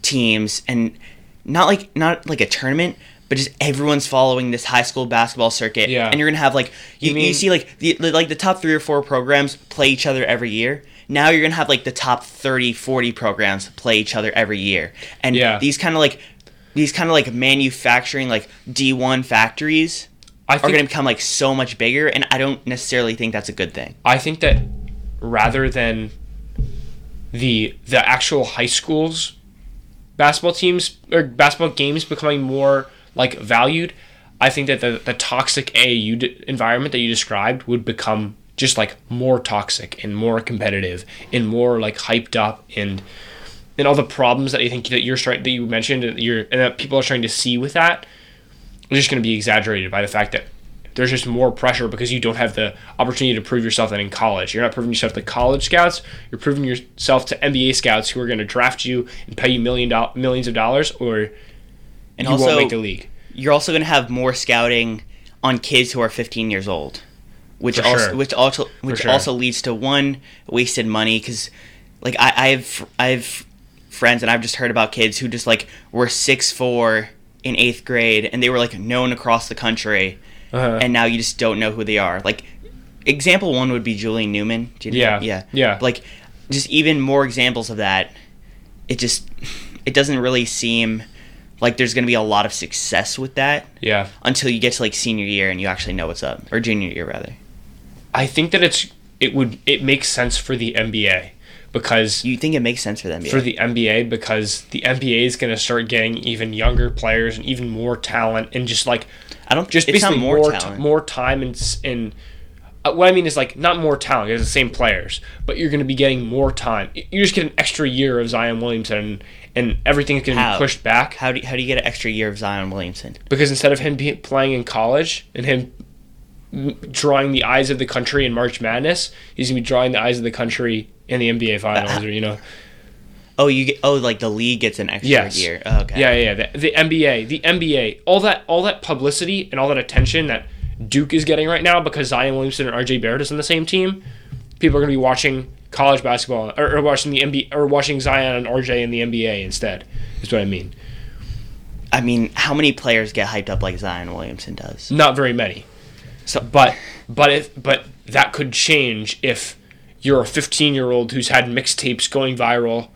Speaker 1: teams, and not like not like a tournament, but just everyone's following this high school basketball circuit.
Speaker 2: Yeah.
Speaker 1: And you're gonna have like you,
Speaker 2: You
Speaker 1: you, see like the like the top three or four programs play each other every year. Now you're gonna have like the top 30, 40 programs play each other every year. And
Speaker 2: Yeah.
Speaker 1: these kind of like these kind of like manufacturing like D1 factories
Speaker 2: I
Speaker 1: are
Speaker 2: think
Speaker 1: going to become like so much bigger and I don't necessarily think that's a good thing.
Speaker 2: I think that rather than the the actual high schools basketball teams or basketball games becoming more like valued, I think that the, the toxic AAU d- environment that you described would become just like more toxic and more competitive and more like hyped up and and all the problems that I think that you're trying that you mentioned and you're and that people are trying to see with that are just going to be exaggerated by the fact that there's just more pressure because you don't have the opportunity to prove yourself than in college. You're not proving yourself to college scouts. You're proving yourself to NBA scouts who are going to draft you and pay you million do- millions of dollars, or
Speaker 1: And
Speaker 2: you
Speaker 1: also
Speaker 2: won't make the league.
Speaker 1: you're also going to have more scouting on kids who are 15 years old, which
Speaker 2: For
Speaker 1: also
Speaker 2: sure.
Speaker 1: which also which
Speaker 2: sure.
Speaker 1: also leads to one wasted money because like I, I have I have friends and I've just heard about kids who just like were six four in eighth grade and they were like known across the country
Speaker 2: Uh-huh.
Speaker 1: and now you just don't know who they are. Like example one would be Julian Newman. You know-
Speaker 2: Yeah.
Speaker 1: yeah,
Speaker 2: Yeah.
Speaker 1: Like just even more examples of that. It just it doesn't really seem like there's going to be a lot of success with that
Speaker 2: yeah,
Speaker 1: until you get to like senior year and you actually know what's up or junior year rather.
Speaker 2: I think that it's it would it makes sense for the NBA because
Speaker 1: You think it makes sense for them?
Speaker 2: for the NBA because the NBA is going to start getting even younger players and even more talent and just like
Speaker 1: I don't
Speaker 2: just basically
Speaker 1: more,
Speaker 2: more t- more time and and uh, what I mean is like not more talent. It's the same players, but you're going to be getting more time. You just get an extra year of Zion Williamson, and, and everything's going to be pushed back
Speaker 1: How do you, how do you get an extra year of Zion Williamson?
Speaker 2: because instead of him be playing in college and him drawing the eyes of the country in March Madness, he's to be drawing the eyes of the country in the NBA Finals, or you know.
Speaker 1: Oh, you get oh like the league gets an extra
Speaker 2: Yes.
Speaker 1: year. Oh, okay.
Speaker 2: Yeah, yeah, yeah. The, the NBA, the NBA, all that, all that publicity and all that attention that Duke is getting right now because Zion Williamson and RJ Barrett is on the same team. People are to be watching college basketball or, or watching the NBA or watching Zion and RJ in the NBA instead. Is what I mean.
Speaker 1: I mean, how many players get hyped up like Zion Williamson does?
Speaker 2: Not very many.
Speaker 1: So,
Speaker 2: But but if but that could change if you're a 15 year old who's had mixtapes going viral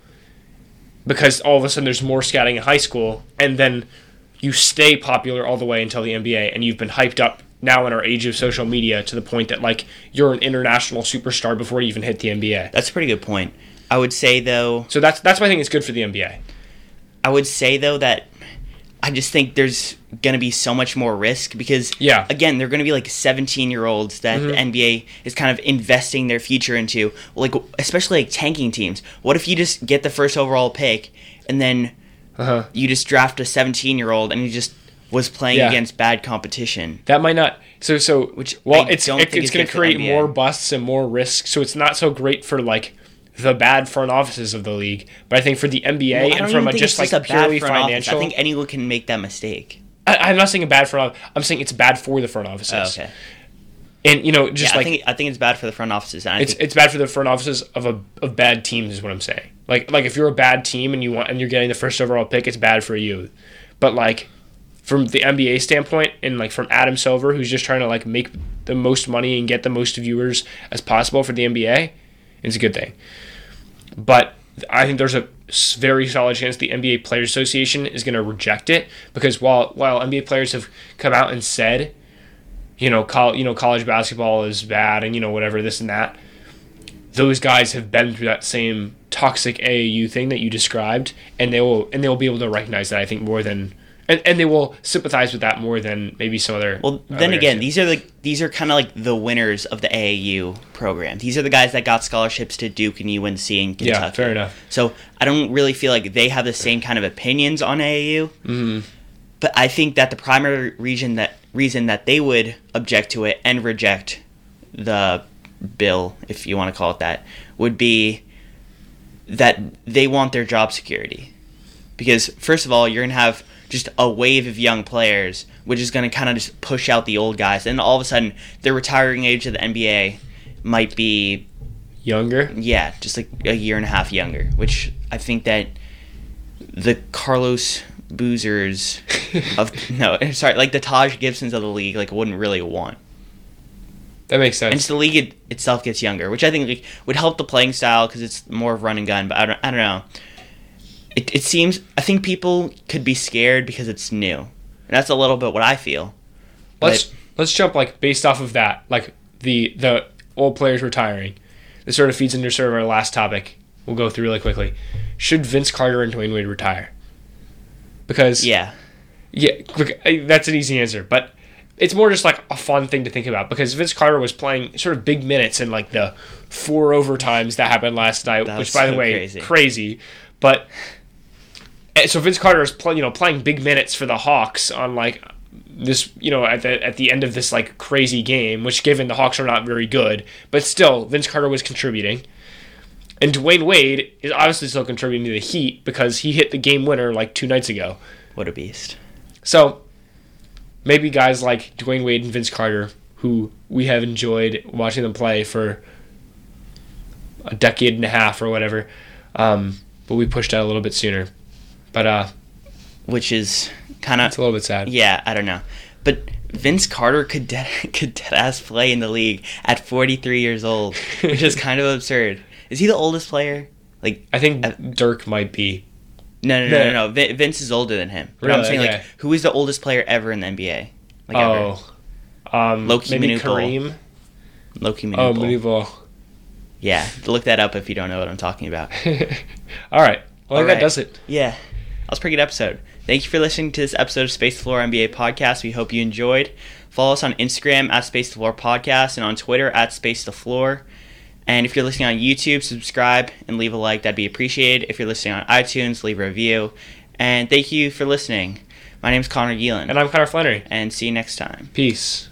Speaker 2: because all of a sudden there's more scouting in high school and then you stay popular all the way until the NBA and you've been hyped up now in our age of social media to the point that like you're an international superstar before you even hit the NBA.
Speaker 1: that's a pretty good point. I would say though,
Speaker 2: So that's that's why I think it's good for the NBA.
Speaker 1: I would say though that I just think there's gonna be so much more risk because
Speaker 2: Yeah.
Speaker 1: again they're gonna be like 17 year olds that the NBA is kind of investing their future into like especially like tanking teams. What if you just get the first overall pick and then
Speaker 2: Uh-huh.
Speaker 1: you just draft a 17 year old and he just was playing
Speaker 2: Yeah.
Speaker 1: against bad competition?
Speaker 2: That might not. So so
Speaker 1: Which
Speaker 2: well,
Speaker 1: I
Speaker 2: it's
Speaker 1: don't
Speaker 2: it, it's going to create more busts and more risks. So it's not so great for like the bad front offices of the league. But I think for the NBA
Speaker 1: Well,
Speaker 2: and from a just like
Speaker 1: a bad
Speaker 2: purely
Speaker 1: front office.
Speaker 2: financial,
Speaker 1: I think anyone can make that mistake.
Speaker 2: I, I'm not saying a bad front. office. I'm saying it's bad for the front offices.
Speaker 1: Oh, okay.
Speaker 2: And you know, just
Speaker 1: Yeah,
Speaker 2: like
Speaker 1: I think I think it's bad for the front offices. And I
Speaker 2: it's
Speaker 1: think,
Speaker 2: it's bad for the front offices of a of bad teams is what I'm saying. Like like if you're a bad team and you want and you're getting the first overall pick, it's bad for you. But like from the NBA standpoint and like from Adam Silver who's just trying to like make the most money and get the most viewers as possible for the NBA, it's a good thing. But I think there's a very solid chance the NBA Players Association is going to reject it because while while NBA players have come out and said, you know, col- you know, college basketball is bad and you know whatever this and that, those guys have been through that same toxic AAU thing that you described, and they will and they will be able to recognize that I think more than. And, and they will sympathize with that more than maybe some other.
Speaker 1: well, then again, these are the these are kind of like the winners of the AAU program. These are the guys that got scholarships to Duke and UNC and Kentucky.
Speaker 2: yeah, fair enough.
Speaker 1: So I don't really feel like they have the same kind of opinions on AAU. Mm-hmm. But I think that the primary reason that reason that they would object to it and reject the bill, if you want to call it that, would be that they want their job security. Because first of all, you're gonna have just a wave of young players, which is gonna kind of just push out the old guys, and all of a sudden, the retiring age of the NBA might be
Speaker 2: Younger.
Speaker 1: yeah, just like a year and a half younger, which I think that the Carlos boozers of no, sorry, like the Taj Gibsons of the league, like wouldn't really want.
Speaker 2: That makes sense.
Speaker 1: And just the league it, itself gets younger, which I think like, would help the playing style because it's more of run and gun. But I don't, I don't know. It, it seems I think people could be scared because it's new, and that's a little bit what I feel.
Speaker 2: let's
Speaker 1: But-
Speaker 2: let's jump like based off of that, like the the old players retiring. This sort of feeds into sort of our last topic. We'll go through really quickly. Should Vince Carter and Dwyane Wade retire? Because
Speaker 1: Yeah,
Speaker 2: Yeah, look, that's an easy answer, but it's more just like a fun thing to think about because Vince Carter was playing sort of big minutes in like the four overtimes that happened last night, which by the way,
Speaker 1: crazy.
Speaker 2: crazy. But so Vince Carter is playing, you know, playing big minutes for the Hawks on like this, you know, at the at the end of this like crazy game, which given the Hawks are not very good, but still Vince Carter was contributing. And Dwyane Wade is obviously still contributing to the Heat because he hit the game winner like two nights ago.
Speaker 1: what a beast.
Speaker 2: So maybe guys like Dwyane Wade and Vince Carter, who we have enjoyed watching them play for a decade and a half or whatever, um, but we pushed out a little bit sooner. But uh,
Speaker 1: Which is kind of
Speaker 2: it's a little bit sad.
Speaker 1: Yeah, I don't know, but Vince Carter could dead could dead ass play in the league at 43 years old, which is kind of absurd. Is he the oldest player? Like,
Speaker 2: I think
Speaker 1: Uh,
Speaker 2: Dirk might be.
Speaker 1: no, no, no, no. No. Vin- Vince is older than him. But I'm
Speaker 2: Really?
Speaker 1: saying, like, who is the oldest player ever in the NBA? Like, ever.
Speaker 2: Oh, um,
Speaker 1: Loki
Speaker 2: maybe. Kareem.
Speaker 1: Loki
Speaker 2: Oh,
Speaker 1: Manupul.
Speaker 2: Manupul.
Speaker 1: Yeah, look that up if you don't know what I'm talking about.
Speaker 2: All right. Well,
Speaker 1: All right.
Speaker 2: that does it.
Speaker 1: Yeah, that was a pretty good episode. Thank you for listening to this episode of Space Floor NBA Podcast. We hope you enjoyed. Follow us on Instagram at Space the Floor Podcast and on Twitter at Space the Floor. And if you're listening on YouTube, subscribe and leave a like. That'd be appreciated. If you're listening on iTunes, leave a review. And thank you for listening. My name is Connor Geelan.
Speaker 2: And I'm Connor Flannery.
Speaker 1: And see you next time.
Speaker 2: Peace.